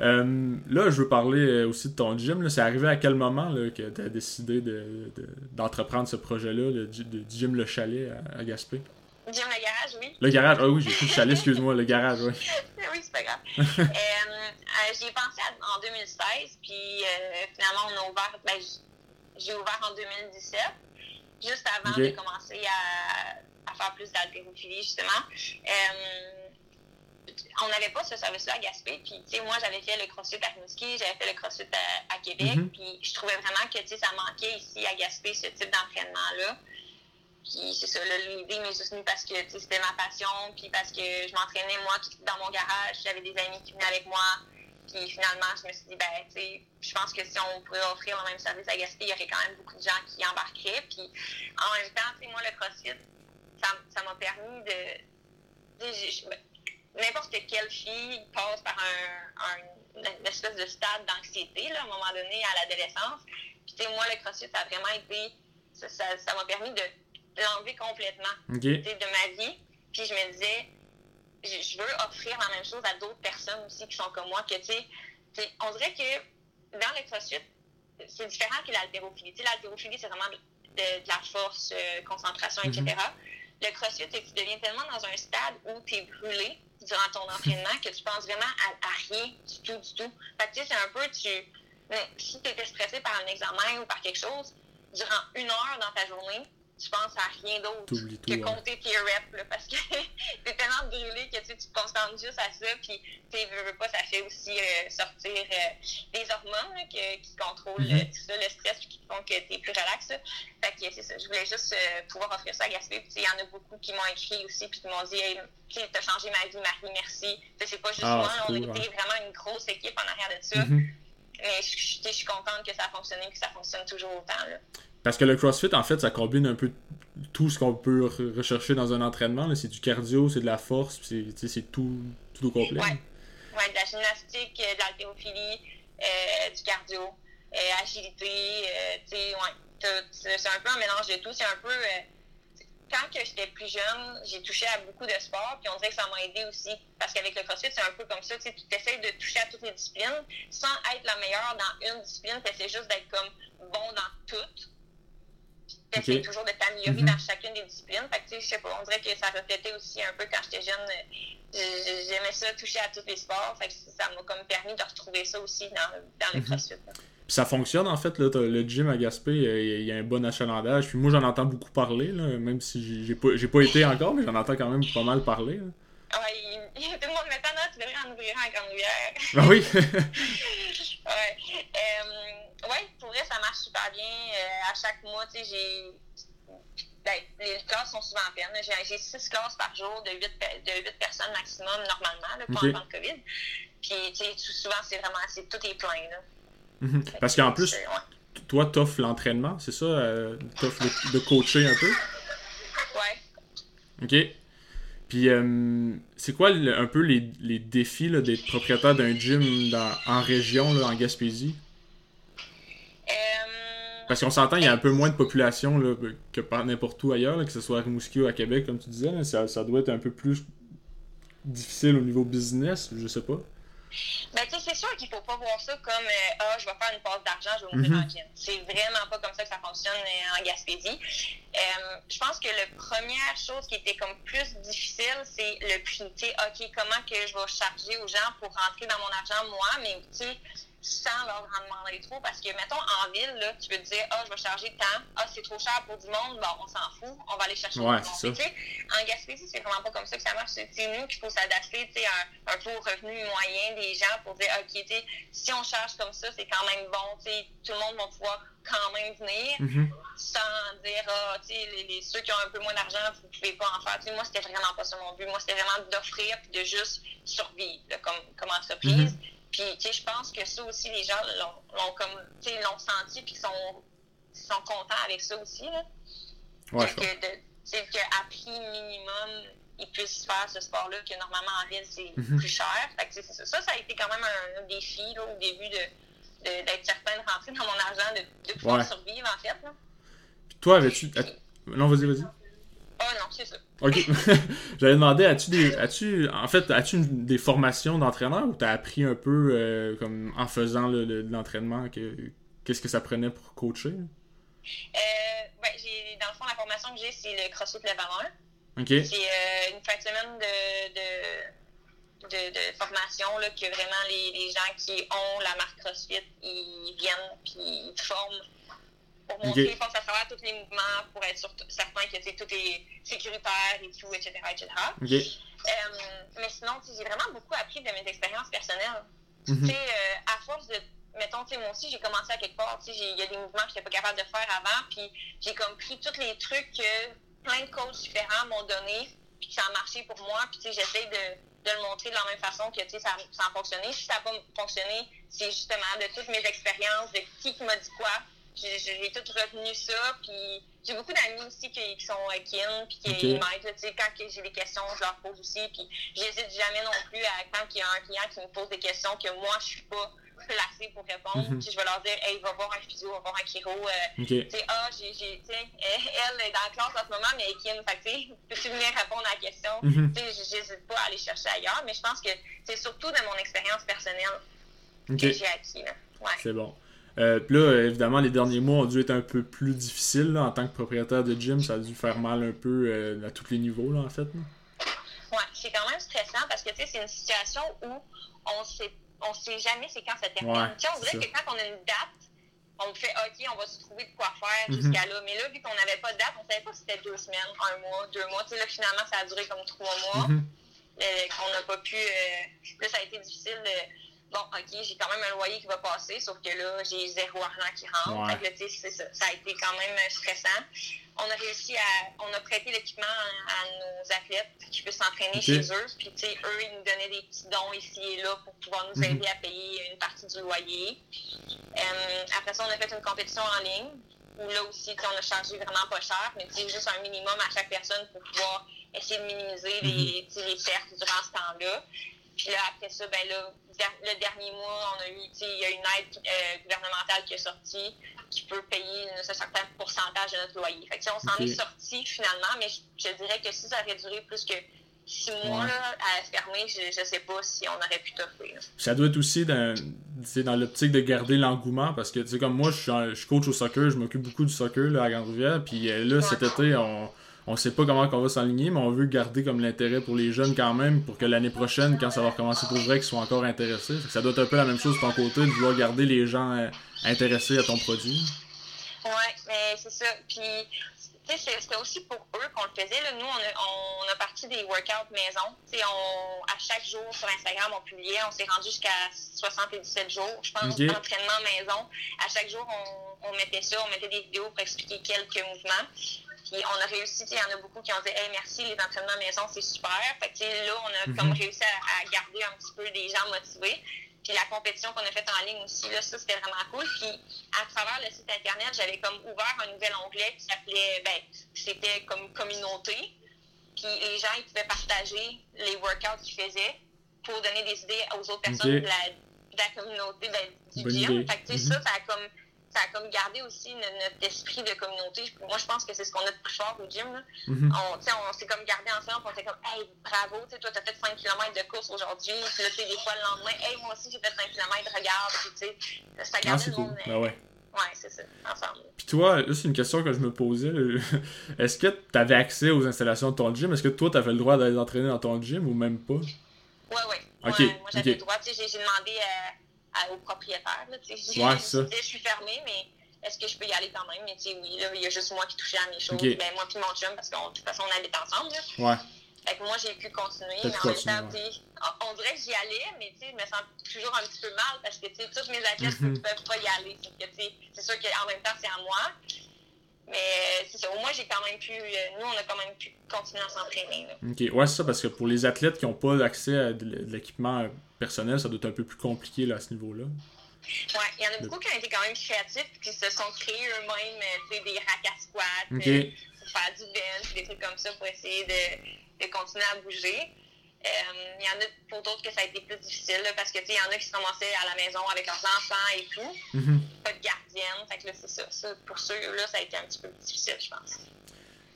Euh, là, je veux parler euh, aussi de ton gym. C'est arrivé à quel moment là, que tu as décidé de- de- d'entreprendre ce projet-là, le de gym Le Chalet à, à Gaspé? Jim le garage, oui. Le garage, ah oui, j'ai dit le chalet, excuse-moi, le garage, oui. oui, c'est pas grave. euh, euh, J'y ai pensé à- en 2016, puis finalement, on a ouvert. Ben, j'ai ouvert en 2017, juste avant de commencer à, à faire plus d'haltérophilie, justement. Euh, on n'avait pas ce service-là à Gaspé, puis tu sais, moi, j'avais fait le CrossFit à Rimouski, j'avais fait le CrossFit à, à Québec, Mhm. puis je trouvais vraiment que tu sais, ça manquait ici à Gaspé, ce type d'entraînement-là. Puis c'est ça, là, l'idée m'est juste venue parce que tu sais, c'était ma passion, puis parce que je m'entraînais moi dans mon garage, j'avais des amis qui venaient avec moi. Puis finalement, je me suis dit, ben, tu sais, je pense que si on pourrait offrir le même service à Gaspé, il y aurait quand même beaucoup de gens qui embarqueraient. Puis en même temps, tu sais, moi, le CrossFit, ça m'a permis de. ben, N'importe quelle fille passe par un, un- une espèce de stade d'anxiété, là, à un moment donné, à l'adolescence. Puis, tu sais, moi, le CrossFit, ça a vraiment été. Ça m'a ça, permis de l'enlever complètement de ma vie. Puis je me disais, je, veux offrir la même chose à d'autres personnes aussi qui sont comme moi, que tu sais, on dirait que dans le CrossFit, c'est différent que l'haltérophilie. Tu sais, l'haltérophilie, c'est vraiment de, de- de la force, euh, concentration, etc. Le CrossFit, c'est que tu deviens tellement dans un stade où tu es brûlé durant ton entraînement que tu penses vraiment à, à rien du tout, du tout. Fait que tu sais, c'est un peu, tu, si tu étais stressé par un examen ou par quelque chose, durant une heure dans ta journée, tu penses à rien d'autre tout, que ouais. compter tes reps, là, parce que t'es tellement brûlé que tu, sais, tu te concentres juste à ça, puis tu veux, pas, ça fait aussi euh, sortir euh, des hormones là, que- qui contrôlent Mhm. euh, tout ça, le stress, puis qui font que t'es plus relax. là. Fait que c'est ça, je voulais juste euh, pouvoir offrir ça à Gaspé, puis il y en a beaucoup qui m'ont écrit aussi, puis qui m'ont dit, hey, t'as changé ma vie, Marie, merci. C'est pas juste Ah, moi, on a été vraiment une grosse équipe en arrière de ça, Mhm. mais je, je- suis contente que ça a fonctionné, que ça fonctionne toujours autant. Là. Parce que le CrossFit, en fait, ça combine un peu tout ce qu'on peut re- rechercher dans un entraînement. C'est du cardio, c'est de la force, c'est- tout, tout au complet. Ouais. Ouais, de la gymnastique, euh, de l'haltérophilie, euh, du cardio, euh, agilité, euh, tu C'est un peu un mélange de tout. C'est un peu. quand j'étais plus jeune, j'ai touché à beaucoup de sports, puis on dirait que ça m'a aidé aussi. Parce qu'avec le CrossFit, c'est un peu comme ça. Tu essaies de toucher à toutes les disciplines sans être la meilleure dans une discipline. Tu essaies juste d'être comme bon dans toutes. Ok. toujours de t'améliorer Mhm. dans chacune des disciplines. Fait que, je sais pas, on dirait que ça reflétait aussi un peu quand j'étais jeune. euh, j'ai- J'aimais ça, toucher à tous les sports. Fait que ça m'a comme permis de retrouver ça aussi dans, dans le. CrossFit. là. Puis ça fonctionne, en fait. Là, le gym à Gaspé, il y a un bon achalandage. Puis moi, j'en entends beaucoup parler, là, même si j'ai- pas, pas été encore, mais j'en entends quand même pas mal parler. là. Ouais, tout le monde dit, non, tu devrais en ouvrir un à Grande-Rivière. Ah oui! ouais. Euh, ouais, pour vrai, ça marche super bien. Euh, à chaque mois, tu sais, j'ai. Ben, les classes sont souvent pleines. J'ai j'ai six classes par jour de huit, de huit personnes maximum, normalement, là, pas Ok. en temps de COVID. Puis, tu sais, souvent, c'est vraiment. c'est- Tout est plein, là. Mhm. Parce que qu'en plus, ouais. toi, t'offres l'entraînement, c'est ça? Euh, t'offres de, de coacher un peu? Ouais. OK. Puis, euh, c'est quoi un peu les, les défis d'être propriétaire d'un gym dans, en région, là, en Gaspésie? Parce qu'on s'entend, il y a un peu moins de population là, que par n'importe où ailleurs, là, que ce soit à Rimouski ou à Québec, comme tu disais. là, ça, ça doit être un peu plus difficile au niveau business, je sais pas. Ben, tu sais, c'est sûr qu'il faut pas voir ça comme euh, Ah, je vais faire une passe d'argent, je vais mourir Mhm. en gym. C'est vraiment pas comme ça que ça fonctionne euh, en Gaspésie. Euh, je pense que la première chose qui était comme plus difficile, c'est le prix. Tu sais, OK, comment que je vais charger aux gens pour rentrer dans mon argent, moi, mais tu sais, sans leur en demander trop. Parce que, mettons, en ville, là, tu peux te dire, ah, je vais charger tant, ah, c'est trop cher pour du monde, bon, on s'en fout, on va aller chercher Ouais, du monde. en Gaspésie, c'est vraiment pas comme ça que ça marche. C'est nous qu'il faut s'adapter, tu sais, un, un au revenu moyen des gens pour dire, OK, tu si on charge comme ça, c'est quand même bon, tu sais, tout le monde va pouvoir quand même venir Mhm. sans dire, ah, tu sais, les, les- ceux qui ont un peu moins d'argent, vous pouvez pas en faire. Tu sais, moi, c'était vraiment pas ça mon but. Moi, c'était vraiment d'offrir puis de juste survivre là, comme, comme entreprise. Puis, tu sais, je pense que ça aussi, les gens l'ont comme, tu sais, l'ont senti puis sont, sont contents avec ça aussi, là. Ouais, que, de- tu sais, qu'à prix minimum, ils puissent faire ce sport-là, que normalement en ville, c'est Mhm. plus cher. Fait que, ça. ça, a été quand même un, défi là, au début de d'être certain de rentrer dans mon argent, de, de pouvoir Ouais. survivre, en fait. Là. Puis toi, avais-tu. Non, vas-y, vas-y. Oh non, c'est ça. Ok. J'allais demander, as-tu des. As-tu. En fait, as-tu des formations d'entraîneur ou t'as appris un peu euh, comme en faisant le- le- de l'entraînement que. Qu'est-ce que ça prenait pour coacher? Euh, ben, j'ai, dans le fond, la formation que j'ai, c'est le CrossFit Level 1. Ok. C'est euh, une fin de semaine de, de, de, de formation là, que vraiment les, les gens qui ont la marque CrossFit, ils viennent puis ils forment pour montrer, Ok. ils passent à travers tous les mouvements pour être sûr- certain que tout est sécuritaire et tout, etc. etc. Euh, mais sinon, j'ai vraiment beaucoup appris de mes expériences personnelles. Euh, à force de. Mettons, moi aussi, j'ai commencé à quelque part. Il y a des mouvements que je n'étais pas capable de faire avant. Puis j'ai comme pris tous les trucs que plein de coachs différents m'ont donné. Puis que ça a marché pour moi. Puis j'essaie de, de le montrer de la même façon que tu sais, ça, ça a fonctionné. Si ça n'a pas fonctionné, c'est justement de toutes mes expériences, de qui qui m'a dit quoi. J'ai tout retenu ça. Puis j'ai beaucoup d'amis aussi qui, qui sont kin, puis qui Ok. m'aident. là, Tu sais, quand j'ai des questions, je leur pose aussi. Puis j'hésite jamais non plus à quand il y a un client qui me pose des questions que moi, je suis pas placée pour répondre. Mhm. Puis je vais leur dire, hey, va voir un physio, va voir un chiro. euh, ah, j'ai, elle est dans la classe en ce moment, mais elle est kin. Fait que, tu sais, peux-tu venir répondre à la question? Tu sais, j'hésite pas à aller chercher ailleurs, mais je pense que c'est surtout de mon expérience personnelle que j'ai acquis. Ouais. C'est bon. Euh, puis là, évidemment, les derniers mois ont dû être un peu plus difficiles là, en tant que propriétaire de gym. Ça a dû faire mal un peu euh, à tous les niveaux, là, en fait. Ouais, c'est quand même stressant parce que, c'est une situation où on sait, on sait jamais c'est quand ça termine. Ouais, tu sais, on c'est dirait que quand on a une date, on fait OK, on va se trouver de quoi faire Mhm. jusqu'à là. Mais là, vu qu'on n'avait pas de date, on savait pas si c'était deux semaines, un mois, deux mois. Tu sais, là, finalement, ça a duré comme trois mois. Euh, qu'on n'a pas pu. euh, là, ça a été difficile. de- bon, OK, j'ai quand même un loyer qui va passer, sauf que là, j'ai zéro argent qui rentre. Ouais. Fait que là, c'est ça. Ça a été quand même euh, stressant. On a réussi à. On a prêté l'équipement à, nos athlètes pour qu'ils puissent s'entraîner chez eux. Puis, tu sais, eux, ils nous donnaient des petits dons ici et là pour pouvoir nous Mhm. aider à payer une partie du loyer. Euh, après ça, on a fait une compétition en ligne où là aussi, on a chargé vraiment pas cher, mais juste un minimum à chaque personne pour pouvoir essayer de minimiser les, sais, les pertes durant ce temps-là. Puis là, après ça, ben là, le dernier mois, on a eu, il y a une aide euh, gouvernementale qui est sortie qui peut payer un certain pourcentage de notre loyer. Fait que, on s'en est sorti finalement, mais je, je dirais que si ça aurait duré plus que six mois Ouais. là, à fermer, je, je sais pas si on aurait pu t'offrir. là. Ça doit être aussi dans, l'optique de garder l'engouement parce que, tu sais, comme moi, je suis, je coach au soccer, je m'occupe beaucoup du soccer là, à Grande-Rivière. Puis euh, là, cet été, on, on sait pas comment on va s'aligner, mais on veut garder comme l'intérêt pour les jeunes quand même pour que l'année prochaine, quand ça va recommencer pour vrai, qu'ils soient encore intéressés. Fait que ça doit être un peu la même chose de ton côté, de vouloir garder les gens euh, intéressés à ton produit. Ouais, mais c'est ça. Puis, tu sais, c'était aussi pour eux qu'on le faisait. Là. Nous, on a, on a parti des workouts maison. Tu sais, on, à chaque jour sur Instagram, on publiait. On s'est rendu jusqu'à 77 jours, je pense, Ok. d'entraînement maison. À chaque jour, on, on mettait ça, on mettait des vidéos pour expliquer quelques mouvements. Puis on a réussi, il y en a beaucoup qui ont dit Hey, merci, les entraînements maison, c'est super. Fait que, là, on a Mhm. comme réussi à, à garder un petit peu des gens motivés. Puis la compétition qu'on a faite en ligne aussi, là, ça, c'était vraiment cool. Puis à travers le site Internet, j'avais comme ouvert un nouvel onglet qui s'appelait, ben, c'était comme communauté. Puis les gens, ils pouvaient partager les workouts qu'ils faisaient pour donner des idées aux autres personnes de, la, communauté ben, du gym. Fait que, mm ça, ça a comme ça a comme gardé aussi notre, esprit de communauté. Moi, je pense que c'est ce qu'on a de plus fort au gym. Là. Mm-hmm. On, on s'est comme gardé ensemble, on s'est comme, hey, bravo, toi, t'as fait 5 km de course aujourd'hui. Puis là, des fois, le lendemain, hey, moi aussi, j'ai fait 5 km, regarde. Puis, tu sais, ça garde ah, le monde. Ben ouais. Ouais, c'est ça, ensemble. Puis toi, c'est une question que je me posais. Est-ce que tu avais accès aux installations de ton gym? Est-ce que toi, tu avais le droit d'aller t'entraîner dans ton gym ou même pas? Ouais, ouais. Ok. moi, j'avais le droit. J'ai demandé à au propriétaire. Là, je, je, suis fermée, mais est-ce que je peux y aller quand même? Mais tu sais, oui, là, il y a juste moi qui touchais à mes choses. Ben, moi et mon chum, parce que de toute façon, on habite ensemble. Là. Ouais. Fait que moi, j'ai pu continuer, mais en même temps, on, dirait que j'y allais, mais tu sais, je me sens toujours un petit peu mal parce que tu sais, tous mes athlètes ne peuvent pas y aller. C'est sûr qu'en même temps, c'est à moi. Mais c'est ça, au moins, j'ai quand même pu. Euh, nous, on a quand même pu continuer à s'entraîner. Ok, ouais, c'est ça, parce que pour les athlètes qui n'ont pas accès à de l'équipement personnel, ça doit être un peu plus compliqué là, à ce niveau-là. Ouais, il y en a beaucoup qui ont été quand même créatifs qui se sont créés eux-mêmes euh, des rack à squat euh, pour faire du bench, des trucs comme ça pour essayer de, de continuer à bouger. Euh, il y en a pour d'autres que ça a été plus difficile parce que il y en a qui se commençaient à la maison avec leurs enfants et tout. Mm-hmm. Pas de gardienne. Fait que là, c'est ça. ça. Pour ceux-là, ça a été un petit peu difficile, je pense.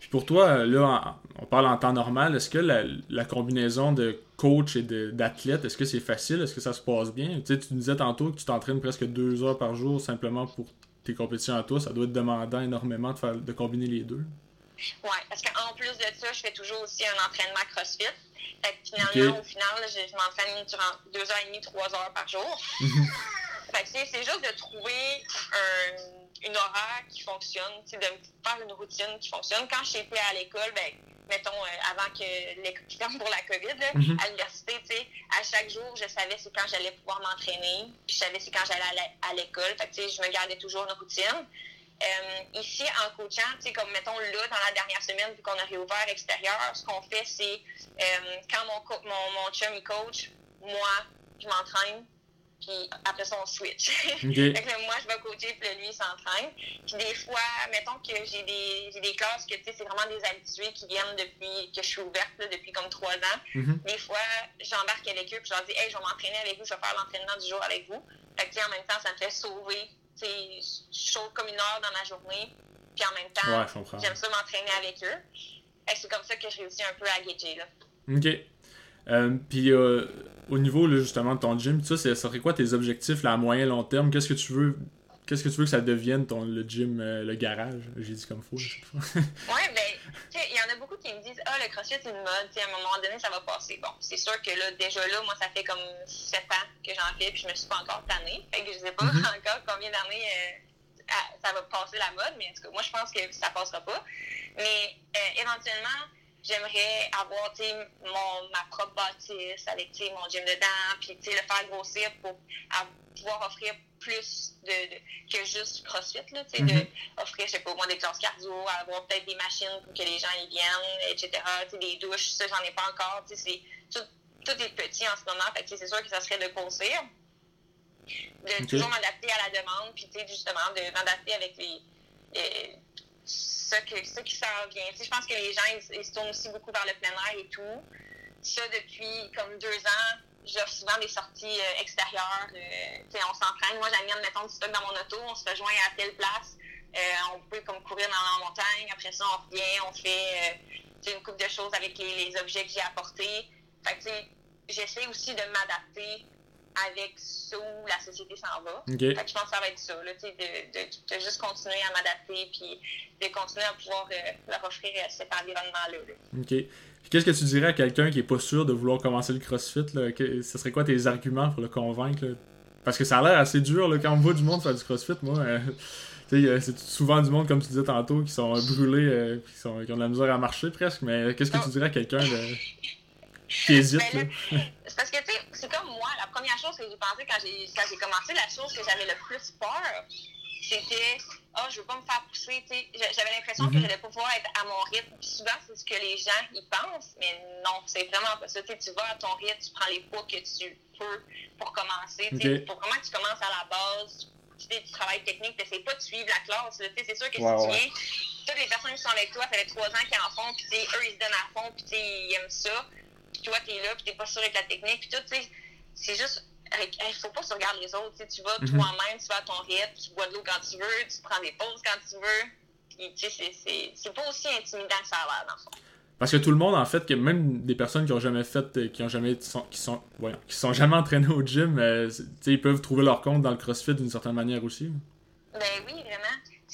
Puis pour toi, là, on parle en temps normal, est-ce que la, combinaison de coach et d'athlète, est-ce que c'est facile? Est-ce que ça se passe bien? Tu, sais, tu disais tantôt que tu t'entraînes presque deux heures par jour simplement pour tes compétitions à toi. Ça doit être demandant énormément de, faire, de combiner les deux. Oui, parce qu'en plus de ça, je fais toujours aussi un entraînement CrossFit. Fait que finalement, au final, je, m'entraîne durant deux heures et demie, trois heures par jour. Fait que c'est juste de trouver un, une horaire qui fonctionne, de faire une routine qui fonctionne. Quand j'étais à l'école, ben, mettons, euh, avant que l'école pour la COVID, mhm. à l'université, tu sais, à chaque jour, je savais c'est quand j'allais pouvoir m'entraîner, puis je savais c'est quand j'allais à l'école. Fait que, tu sais, je me gardais toujours une routine. Euh, ici, en coachant, tu sais, comme mettons là, dans la dernière semaine, vu qu'on a réouvert extérieur, ce qu'on fait, c'est euh, quand mon, mon, mon chum il coach, moi, je m'entraîne, puis après ça, on switch. moi, je vais coacher, puis lui, il s'entraîne. Puis des fois, mettons que j'ai des, des classes que, tu sais, c'est vraiment des habitués qui viennent depuis que je suis ouverte, là, depuis comme trois ans. Mm-hmm. Des fois, j'embarque avec eux, puis je leur dis, hey, je vais m'entraîner avec vous, je vais faire l'entraînement du jour avec vous. Fait que, en même temps, ça me fait sauver je chaud comme une heure dans ma journée, puis en même temps, j'aime ça m'entraîner avec eux. C'est comme ça que je réussis un peu à gager. Là. OK. Euh, puis euh, au niveau là, justement de ton gym, ça, ça serait quoi tes objectifs là, à moyen long terme? Qu'est-ce que tu veux Qu'est-ce que tu veux que ça devienne ton, le gym, euh, le garage? J'ai dit comme faux ouais, ben, il y en a beaucoup qui me disent Ah, le crossfit, c'est une mode, à un moment donné, ça va passer. Bon, c'est sûr que là, déjà là, moi, ça fait comme 7 ans que j'en fais, puis je me suis pas encore tannée. Fait que je sais pas mm-hmm. encore combien d'années euh, ça va passer la mode, mais en tout cas, moi, je pense que ça passera pas. Mais euh, éventuellement, j'aimerais avoir mon, ma propre bâtisse avec mon gym dedans, puis le faire grossir pour pouvoir offrir plus de, que juste CrossFit, là, mm -hmm. offrir, je sais pas moi, des classes cardio, avoir peut-être des machines pour que les gens y viennent, etc. Des douches, ça, j'en ai pas encore. Tout, tout est petit en ce moment, fait c'est sûr que ça serait de grossir. De toujours m'adapter à la demande, puis justement, de m'adapter avec les, les ce, que, qui s'en vient. je pense que les gens, ils, se tournent aussi beaucoup vers le plein air et tout. Ça, depuis comme deux ans, j'offre souvent des sorties euh, extérieures. Euh, on s'entraîne. Moi, j'amène, mettons, du stock dans mon auto, on se rejoint à telle place. Euh, on peut comme courir dans la montagne. Après ça, on revient, on fait une coupe de choses avec les, objets que j'ai apportés. Fait que, j'essaie aussi de m'adapter avec ce où la société s'en va. Fait que je pense que ça va être ça, là, de, de, de, juste continuer à m'adapter puis de continuer à pouvoir leur offrir cet environnement-là. OK. Qu'est-ce que tu dirais à quelqu'un qui est pas sûr de vouloir commencer le CrossFit? Là? ce serait quoi tes arguments pour le convaincre? Parce que ça a l'air assez dur là, quand on voit du monde faire du CrossFit. Moi, euh, euh, c'est souvent du monde, comme tu disais tantôt, qui sont brûlés, euh, qui, sont, qui ont de la misère à marcher presque. Mais qu'est-ce que tu dirais à quelqu'un de... Ben c'est parce que tu sais, c'est comme moi, la première chose que j'ai pensé quand j'ai commencé, la chose que j'avais le plus peur, c'était ah, oh, je veux pas me faire pousser. J'avais l'impression que je mhm. j'allais pas pouvoir être à mon rythme. souvent, c'est ce que les gens y pensent, mais non, c'est vraiment pas ça. tu vas à ton rythme, tu prends les poids que tu peux pour commencer. Il faut vraiment que tu commences à la base. Tu, tu travailles technique, tu pas de suivre la classe. C'est sûr que si tu viens toutes les personnes qui sont avec toi, ça fait trois ans qu'ils en font, puis eux, ils se donnent à fond, puis ils aiment ça. Puis toi, t'es là, puis t'es pas sûr avec la technique, puis tout, tu sais, c'est juste il faut pas se regarder les autres. Tu vas mhm. toi-même, tu vas à ton rythme, tu bois de l'eau quand tu veux, tu prends des pauses quand tu veux. C'est pas aussi intimidant que ça a l'air, dans le fond. Parce que tout le monde, en fait, que même des personnes qui ont jamais fait, euh, qui ont jamais, qui sont, qui sont, qui sont jamais entraînées au gym, euh, ils peuvent trouver leur compte dans le CrossFit d'une certaine manière aussi. Ben oui,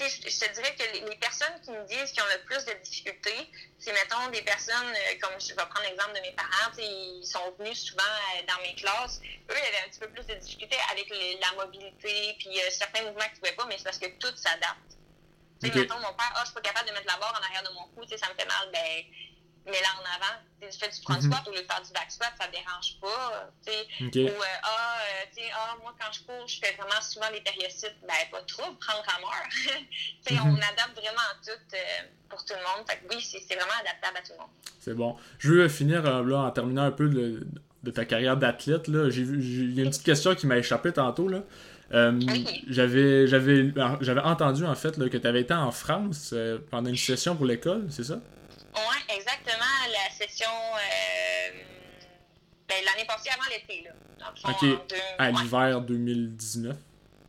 je, te dirais que les, personnes qui me disent qu'ils ont le plus de difficultés, c'est, mettons, des personnes, euh, comme je vais prendre l'exemple de mes parents, ils sont venus souvent euh, dans mes classes. Eux, ils avaient un petit peu plus de difficultés avec la mobilité, puis euh, certains mouvements qu'ils ne pouvaient pas, mais c'est parce que tout s'adapte. Mettons, mon père, ah, oh, je suis pas capable de mettre la barre en arrière de mon cou, ça me fait mal, ben mais là en avant, tu fais du front squat au lieu de faire du back squat, ça ne dérange pas. Okay. Ou euh, ah, euh, ah, moi quand je cours, je fais vraiment souvent les périocytes, ben pas trop, prendre rameur. mm -hmm. On adapte vraiment tout euh, pour tout le monde. Fait que oui, c'est vraiment adaptable à tout le monde. C'est bon. Je veux finir là, en terminant un peu de, de ta carrière d'athlète. Il y a une petite question qui m'a échappé tantôt. Là. oui. J'avais j'avais entendu en fait là, que tu avais été en France pendant une session pour l'école, c'est ça? Oui, exactement. La session euh, ben, l'année passée avant l'été. Là. ok, à l'hiver 2019.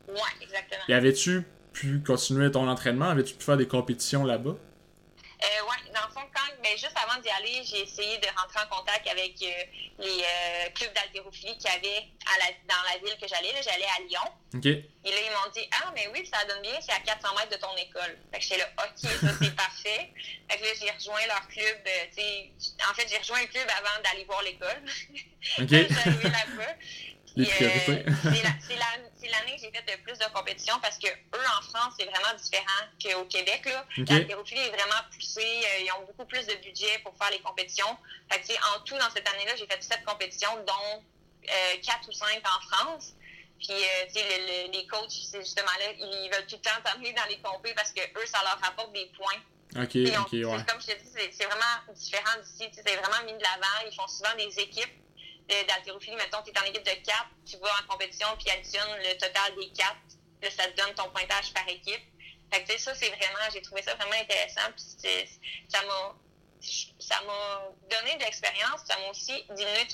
Oui, exactement. Et avais-tu pu continuer ton entraînement? Avais-tu pu faire des compétitions là-bas? Dans le fond, quand, mais juste avant d'y aller, j'ai essayé de rentrer en contact avec euh, les euh, clubs d'haltérophilie qu'il y avait à la, dans la ville que j'allais. J'allais à Lyon. Et là, ils m'ont dit Ah, mais oui, ça donne bien, c'est à 400 mètres de ton école. Fait que j'étais là, OK, ça c'est parfait. Fait que là, j'ai rejoint leur club. Euh, en fait, j'ai rejoint le club avant d'aller voir l'école. J'arrivais là-bas. Euh, c'est l'année que j'ai fait le plus de compétitions parce que eux, en France, c'est vraiment différent qu'au Québec. Là. Okay. est vraiment poussée. Euh, ils ont beaucoup plus de budget pour faire les compétitions. Fait que, en tout, dans cette année-là, j'ai fait sept compétitions, dont euh, quatre ou cinq en France. Puis, le, les coachs, c'est justement là, ils veulent tout le temps t'amener dans les compétitions parce que eux, ça leur rapporte des points. OK, OK, ouais. Comme je te dis, c'est vraiment différent d'ici. C'est vraiment mis de l'avant. Ils font souvent des équipes d'haltérophilie, mettons, tu es en équipe de 4, tu vas en compétition, puis additionne le total des 4, là, ça te donne ton pointage par équipe. Fait que, ça, c'est vraiment, j'ai trouvé ça vraiment intéressant, puis ça m'a, ça m'a donné de l'expérience, ça m'a aussi diminué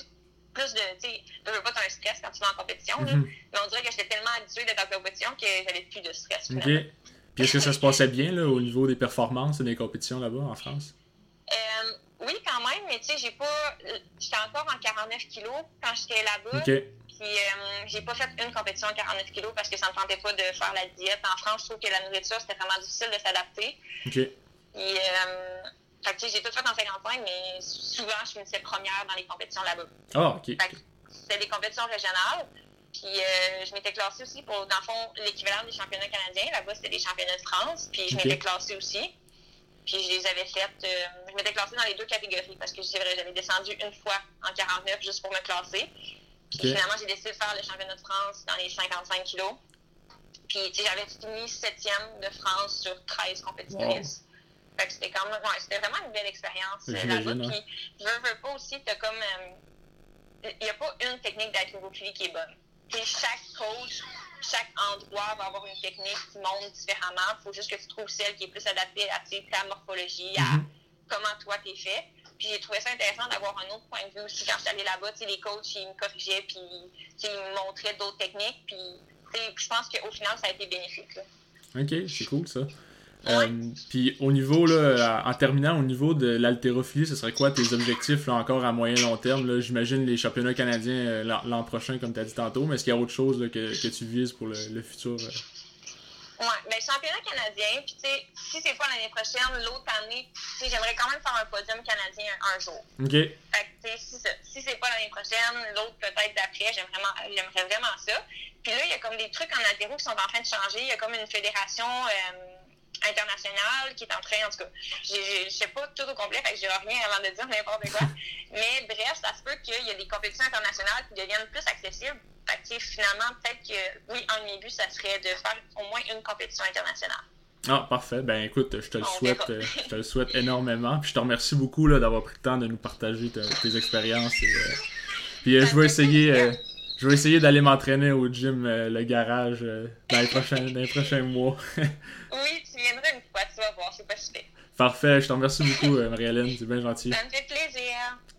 plus de, tu sais, tu veux pas un stress quand tu vas en compétition, là, mm-hmm. mais on dirait que j'étais tellement habituée d'être en compétition que j'avais plus de stress. OK. Puis est-ce que ça se passait bien, là, au niveau des performances et des compétitions là-bas, en France? Euh, oui, quand même, mais tu sais, j'ai pas. J'étais encore en 49 kilos quand j'étais là-bas. OK. Puis euh, j'ai pas fait une compétition en 49 kilos parce que ça me tentait pas de faire la diète. En France, je trouve que la nourriture, c'était vraiment difficile de s'adapter. OK. Puis, euh, fait que, j'ai tout fait en 55, mais souvent, je finissais première dans les compétitions là-bas. Ah, oh, OK. C'était des compétitions régionales. Puis euh, je m'étais classée aussi pour, dans le fond, l'équivalent des championnats canadiens. Là-bas, c'était des championnats de France. Puis je m'étais classée aussi. Puis je les avais faites. Euh, je m'étais classée dans les deux catégories parce que c'est vrai, j'avais descendu une fois en 49 juste pour me classer. Puis finalement, j'ai décidé de faire le championnat de France dans les 55 kilos. Puis j'avais fini septième de France sur 13 compétitrices. Fait que c'était comme, ouais, c'était vraiment une belle expérience euh, là-bas. Puis je veux, veux pas aussi, t'as comme, il euh, n'y a pas une technique d'haltérophilie qui est bonne. T'sais, chaque coach chaque endroit va avoir une technique qui monte différemment. Il faut juste que tu trouves celle qui est plus adaptée à ta morphologie, à mhm. comment toi t'es fait. Puis j'ai trouvé ça intéressant d'avoir un autre point de vue aussi quand je suis allée là-bas. Les coachs, ils me corrigeaient, puis ils me montraient d'autres techniques. Puis je pense qu'au final, ça a été bénéfique. Là. Ok, c'est cool ça. Euh, puis au niveau, là, en terminant, au niveau de l'haltérophilie, ce serait quoi tes objectifs là, encore à moyen long terme? J'imagine les championnats canadiens euh, l'an prochain, comme tu as dit tantôt, mais est-ce qu'il y a autre chose là, que, que, tu vises pour le, le futur? Euh? Oui, mais championnat canadien, puis tu sais, si c'est pas l'année prochaine, l'autre année, tu sais, j'aimerais quand même faire un podium canadien un, jour. OK. Fait que, tu sais, si, si c'est pas l'année prochaine, l'autre peut-être d'après, j'aimerais vraiment, j'aimerais vraiment ça. Puis là, il y a comme des trucs en altéro qui sont en train de changer. Il y a comme une fédération international qui est en train, en tout cas, je ne sais pas tout au complet, fait que je rien avant de dire n'importe quoi. Mais bref, ça se peut qu'il y ait des compétitions internationales qui deviennent plus accessibles. Fait que finalement, peut-être que, oui, un de mes buts, ça serait de faire au moins une compétition internationale. Ah, parfait. Ben écoute, je te le souhaite, euh, je te le souhaite énormément. Puis je te remercie beaucoup d'avoir pris le temps de nous partager tes expériences. Euh, puis euh, je vais essayer. Je vais essayer d'aller m'entraîner au gym, le garage, dans, les prochains, dans les prochains mois. oui, tu viendras une fois, tu vas voir. c'est pas super. Parfait, je te remercie beaucoup, Marie-Hélène, c'est bien gentil. Ça me fait plaisir.